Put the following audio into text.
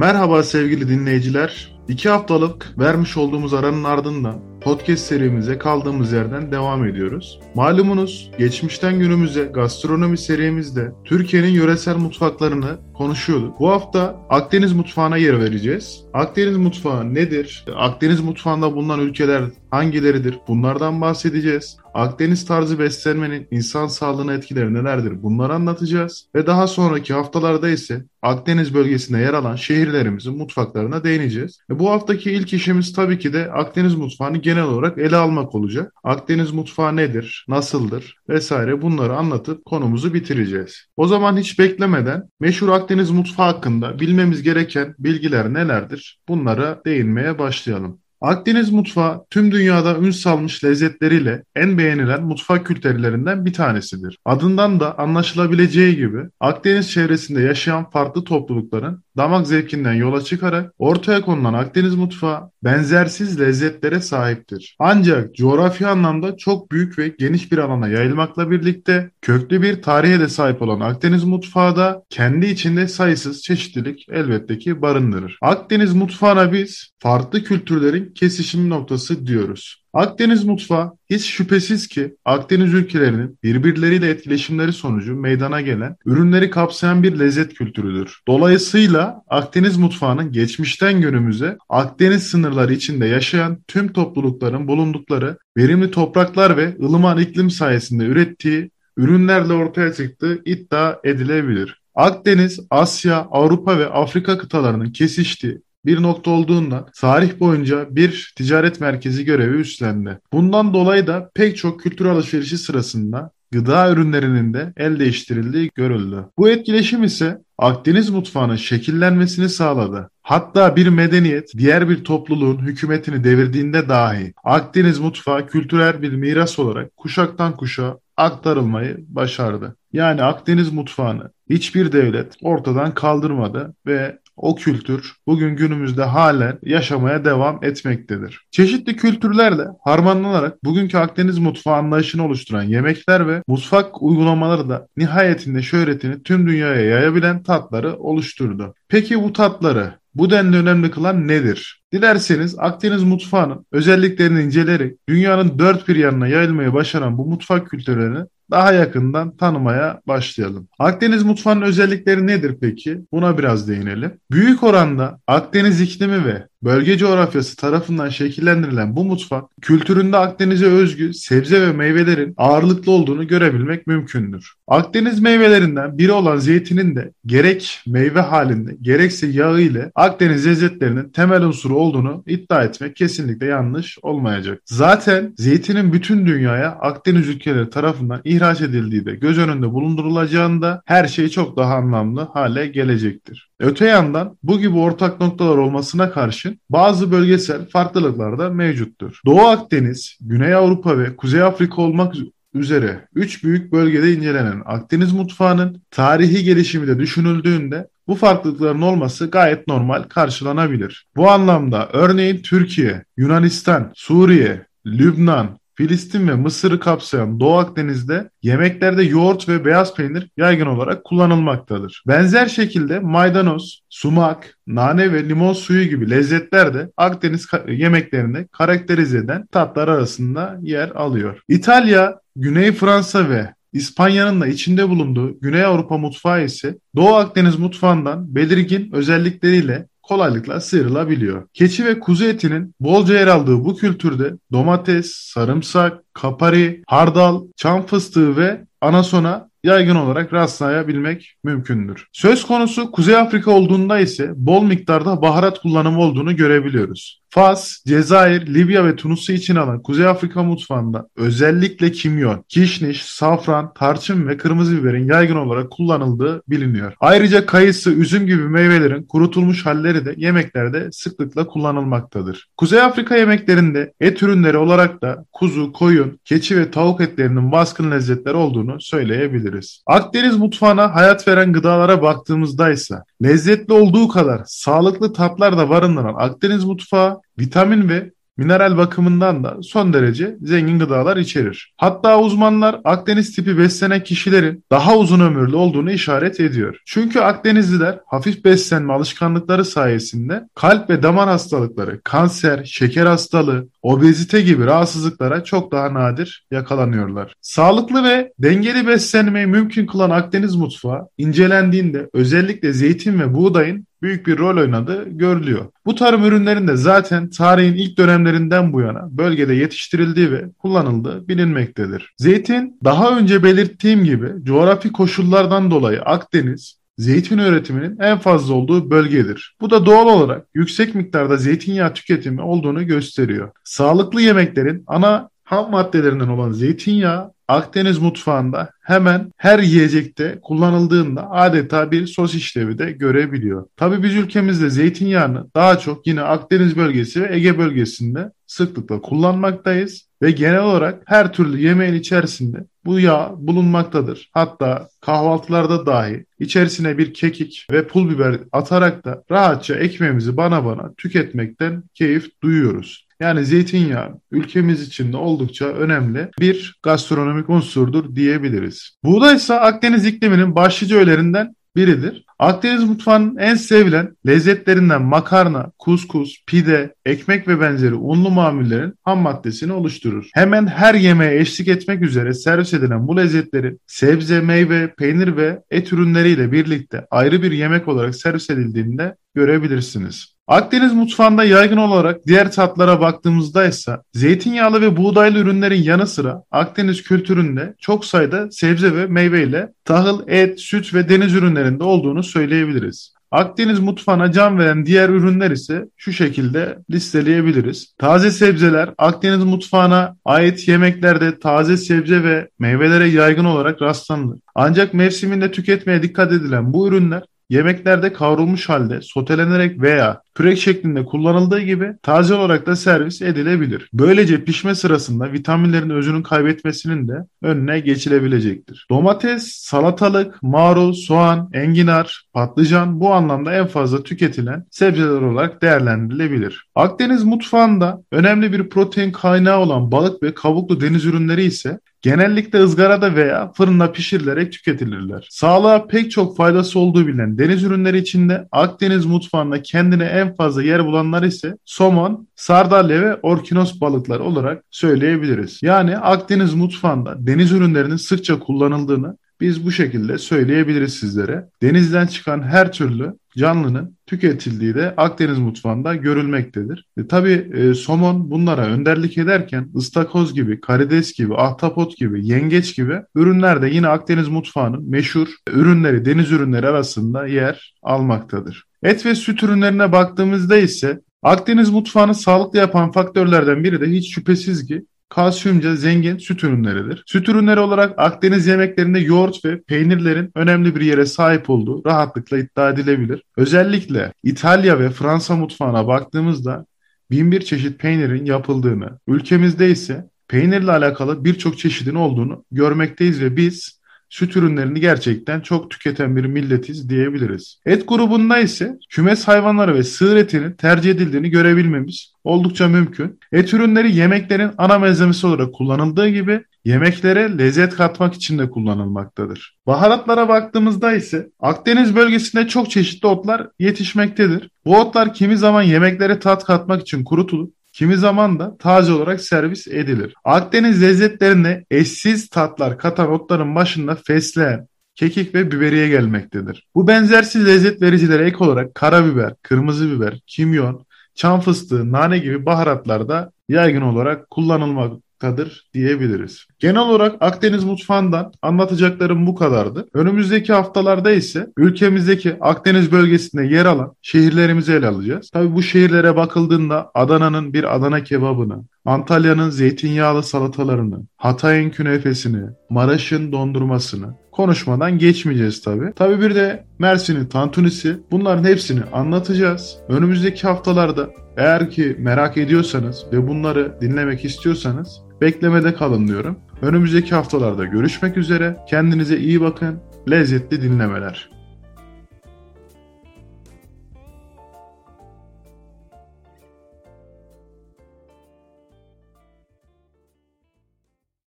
Merhaba sevgili dinleyiciler. İki haftalık vermiş olduğumuz aranın ardından podcast serimize kaldığımız yerden devam ediyoruz. Malumunuz geçmişten günümüze gastronomi serimizde Türkiye'nin yöresel mutfaklarını konuşuyorduk. Bu hafta Akdeniz mutfağına yer vereceğiz. Akdeniz mutfağı nedir? Akdeniz mutfağında bulunan ülkeler hangileridir? Bunlardan bahsedeceğiz. Akdeniz tarzı beslenmenin insan sağlığına etkileri nelerdir? Bunları anlatacağız. Ve daha sonraki haftalarda ise Akdeniz bölgesinde yer alan şehirlerimizin mutfaklarına değineceğiz. E bu haftaki ilk işimiz tabii ki de Akdeniz mutfağını genel olarak ele almak olacak. Akdeniz mutfağı nedir, nasıldır vesaire bunları anlatıp konumuzu bitireceğiz. O zaman hiç beklemeden meşhur Akdeniz mutfağı hakkında bilmemiz gereken bilgiler nelerdir? Bunlara değinmeye başlayalım. Akdeniz mutfağı tüm dünyada ün salmış lezzetleriyle en beğenilen mutfak kültürlerinden bir tanesidir. Adından da anlaşılabileceği gibi Akdeniz çevresinde yaşayan farklı toplulukların damak zevkinden yola çıkarak ortaya konulan Akdeniz mutfağı benzersiz lezzetlere sahiptir. Ancak coğrafi anlamda çok büyük ve geniş bir alana yayılmakla birlikte köklü bir tarihe de sahip olan Akdeniz mutfağı da kendi içinde sayısız çeşitlilik elbette ki barındırır. Akdeniz mutfağına biz farklı kültürlerin kesişim noktası diyoruz. Akdeniz mutfağı hiç şüphesiz ki Akdeniz ülkelerinin birbirleriyle etkileşimleri sonucu meydana gelen ürünleri kapsayan bir lezzet kültürüdür. Dolayısıyla Akdeniz mutfağının geçmişten günümüze Akdeniz sınırları içinde yaşayan tüm toplulukların bulundukları verimli topraklar ve ılıman iklim sayesinde ürettiği ürünlerle ortaya çıktığı iddia edilebilir. Akdeniz, Asya, Avrupa ve Afrika kıtalarının kesiştiği bir nokta olduğundan tarih boyunca bir ticaret merkezi görevi üstlendi. Bundan dolayı da pek çok kültür alışverişi sırasında gıda ürünlerinin de el değiştirildiği görüldü. Bu etkileşim ise Akdeniz mutfağının şekillenmesini sağladı. Hatta bir medeniyet diğer bir topluluğun hükümetini devirdiğinde dahi Akdeniz mutfağı kültürel bir miras olarak kuşaktan kuşağa aktarılmayı başardı. Yani Akdeniz mutfağını hiçbir devlet ortadan kaldırmadı ve o kültür bugün günümüzde halen yaşamaya devam etmektedir. Çeşitli kültürlerle harmanlanarak bugünkü Akdeniz mutfağı anlayışını oluşturan yemekler ve mutfak uygulamaları da nihayetinde şöhretini tüm dünyaya yayabilen tatları oluşturdu. Peki bu tatları bu denli önemli kılan nedir? Dilerseniz Akdeniz mutfağının özelliklerini inceleyerek dünyanın dört bir yanına yayılmayı başaran bu mutfak kültürlerini daha yakından tanımaya başlayalım. Akdeniz mutfağının özellikleri nedir peki? Buna biraz değinelim. Büyük oranda Akdeniz iklimi ve bölge coğrafyası tarafından şekillendirilen bu mutfak kültüründe Akdeniz'e özgü sebze ve meyvelerin ağırlıklı olduğunu görebilmek mümkündür. Akdeniz meyvelerinden biri olan zeytinin de gerek meyve halinde gerekse yağı ile Akdeniz lezzetlerinin temel unsuru olduğunu iddia etmek kesinlikle yanlış olmayacak. Zaten zeytinin bütün dünyaya Akdeniz ülkeleri tarafından ihraç edildiği de göz önünde bulundurulacağında her şey çok daha anlamlı hale gelecektir. Öte yandan bu gibi ortak noktalar olmasına karşın bazı bölgesel farklılıklar da mevcuttur. Doğu Akdeniz, Güney Avrupa ve Kuzey Afrika olmak üzere 3 büyük bölgede incelenen Akdeniz mutfağının tarihi gelişimi de düşünüldüğünde bu farklılıkların olması gayet normal karşılanabilir. Bu anlamda örneğin Türkiye, Yunanistan, Suriye, Lübnan, Filistin ve Mısır'ı kapsayan Doğu Akdeniz'de yemeklerde yoğurt ve beyaz peynir yaygın olarak kullanılmaktadır. Benzer şekilde maydanoz, sumak, nane ve limon suyu gibi lezzetler de Akdeniz yemeklerini karakterize eden tatlar arasında yer alıyor. İtalya, Güney Fransa ve İspanya'nın da içinde bulunduğu Güney Avrupa mutfağı ise Doğu Akdeniz mutfağından belirgin özellikleriyle kolaylıkla sıyrılabiliyor. Keçi ve kuzu etinin bolca yer aldığı bu kültürde domates, sarımsak, kapari, hardal, çam fıstığı ve anasona yaygın olarak rastlayabilmek mümkündür. Söz konusu Kuzey Afrika olduğunda ise bol miktarda baharat kullanımı olduğunu görebiliyoruz. Fas, Cezayir, Libya ve Tunus'u için alan Kuzey Afrika mutfağında özellikle kimyon, kişniş, safran, tarçın ve kırmızı biberin yaygın olarak kullanıldığı biliniyor. Ayrıca kayısı, üzüm gibi meyvelerin kurutulmuş halleri de yemeklerde sıklıkla kullanılmaktadır. Kuzey Afrika yemeklerinde et ürünleri olarak da kuzu, koyun, keçi ve tavuk etlerinin baskın lezzetler olduğunu söyleyebiliriz. Akdeniz mutfağına hayat veren gıdalara baktığımızda ise lezzetli olduğu kadar sağlıklı tatlar da barındıran Akdeniz mutfağı vitamin ve mineral bakımından da son derece zengin gıdalar içerir. Hatta uzmanlar Akdeniz tipi beslenen kişilerin daha uzun ömürlü olduğunu işaret ediyor. Çünkü Akdenizliler hafif beslenme alışkanlıkları sayesinde kalp ve damar hastalıkları, kanser, şeker hastalığı, obezite gibi rahatsızlıklara çok daha nadir yakalanıyorlar. Sağlıklı ve dengeli beslenmeyi mümkün kılan Akdeniz mutfağı incelendiğinde özellikle zeytin ve buğdayın büyük bir rol oynadığı görülüyor. Bu tarım ürünlerinde zaten tarihin ilk dönemlerinden bu yana bölgede yetiştirildiği ve kullanıldığı bilinmektedir. Zeytin daha önce belirttiğim gibi coğrafi koşullardan dolayı Akdeniz, zeytin üretiminin en fazla olduğu bölgedir. Bu da doğal olarak yüksek miktarda zeytinyağı tüketimi olduğunu gösteriyor. Sağlıklı yemeklerin ana ham maddelerinden olan zeytinyağı Akdeniz mutfağında hemen her yiyecekte kullanıldığında adeta bir sos işlevi de görebiliyor. Tabi biz ülkemizde zeytinyağını daha çok yine Akdeniz bölgesi ve Ege bölgesinde sıklıkla kullanmaktayız ve genel olarak her türlü yemeğin içerisinde bu yağ bulunmaktadır. Hatta kahvaltılarda dahi içerisine bir kekik ve pul biber atarak da rahatça ekmeğimizi bana bana tüketmekten keyif duyuyoruz. Yani zeytinyağı ülkemiz için de oldukça önemli bir gastronomik unsurdur diyebiliriz. Buğday ise Akdeniz ikliminin başlıca öğelerinden biridir. Akdeniz mutfağının en sevilen lezzetlerinden makarna, kuskus, pide, ekmek ve benzeri unlu mamullerin ham maddesini oluşturur. Hemen her yemeğe eşlik etmek üzere servis edilen bu lezzetlerin sebze, meyve, peynir ve et ürünleriyle birlikte ayrı bir yemek olarak servis edildiğinde görebilirsiniz. Akdeniz mutfağında yaygın olarak diğer tatlara baktığımızda ise zeytinyağlı ve buğdaylı ürünlerin yanı sıra Akdeniz kültüründe çok sayıda sebze ve meyveyle tahıl, et, süt ve deniz ürünlerinde olduğunu söyleyebiliriz. Akdeniz mutfağına can veren diğer ürünler ise şu şekilde listeleyebiliriz. Taze sebzeler Akdeniz mutfağına ait yemeklerde taze sebze ve meyvelere yaygın olarak rastlanılır. Ancak mevsiminde tüketmeye dikkat edilen bu ürünler yemeklerde kavrulmuş halde sotelenerek veya pürek şeklinde kullanıldığı gibi taze olarak da servis edilebilir. Böylece pişme sırasında vitaminlerin özünün kaybetmesinin de önüne geçilebilecektir. Domates, salatalık, marul, soğan, enginar, patlıcan bu anlamda en fazla tüketilen sebzeler olarak değerlendirilebilir. Akdeniz mutfağında önemli bir protein kaynağı olan balık ve kabuklu deniz ürünleri ise genellikle ızgarada veya fırında pişirilerek tüketilirler. Sağlığa pek çok faydası olduğu bilinen deniz ürünleri içinde Akdeniz mutfağında kendine en fazla yer bulanlar ise somon, sardalya ve orkinos balıkları olarak söyleyebiliriz. Yani Akdeniz mutfağında deniz ürünlerinin sıkça kullanıldığını biz bu şekilde söyleyebiliriz sizlere. Denizden çıkan her türlü canlının tüketildiği de Akdeniz mutfağında görülmektedir. E, tabii e, somon bunlara önderlik ederken ıstakoz gibi, karides gibi, ahtapot gibi, yengeç gibi ürünler de yine Akdeniz mutfağının meşhur ürünleri, deniz ürünleri arasında yer almaktadır. Et ve süt ürünlerine baktığımızda ise Akdeniz mutfağını sağlıklı yapan faktörlerden biri de hiç şüphesiz ki kalsiyumca zengin süt ürünleridir. Süt ürünleri olarak Akdeniz yemeklerinde yoğurt ve peynirlerin önemli bir yere sahip olduğu rahatlıkla iddia edilebilir. Özellikle İtalya ve Fransa mutfağına baktığımızda binbir çeşit peynirin yapıldığını, ülkemizde ise peynirle alakalı birçok çeşidin olduğunu görmekteyiz ve biz süt ürünlerini gerçekten çok tüketen bir milletiz diyebiliriz. Et grubunda ise kümes hayvanları ve sığır etinin tercih edildiğini görebilmemiz oldukça mümkün. Et ürünleri yemeklerin ana malzemesi olarak kullanıldığı gibi yemeklere lezzet katmak için de kullanılmaktadır. Baharatlara baktığımızda ise Akdeniz bölgesinde çok çeşitli otlar yetişmektedir. Bu otlar kimi zaman yemeklere tat katmak için kurutulur, Kimi zaman da taze olarak servis edilir. Akdeniz lezzetlerine eşsiz tatlar katan otların başında fesleğen, kekik ve biberiye gelmektedir. Bu benzersiz lezzet vericilere ek olarak karabiber, kırmızı biber, kimyon, çam fıstığı, nane gibi baharatlar da yaygın olarak kullanılmak tadır diyebiliriz. Genel olarak Akdeniz mutfağından anlatacaklarım bu kadardı. Önümüzdeki haftalarda ise ülkemizdeki Akdeniz bölgesinde yer alan şehirlerimizi ele alacağız. Tabi bu şehirlere bakıldığında Adana'nın bir Adana kebabını, Antalya'nın zeytinyağlı salatalarını, Hatay'ın künefesini, Maraş'ın dondurmasını konuşmadan geçmeyeceğiz tabi. Tabi bir de Mersin'in tantunisi bunların hepsini anlatacağız. Önümüzdeki haftalarda eğer ki merak ediyorsanız ve bunları dinlemek istiyorsanız beklemede kalın diyorum. Önümüzdeki haftalarda görüşmek üzere. Kendinize iyi bakın. Lezzetli dinlemeler.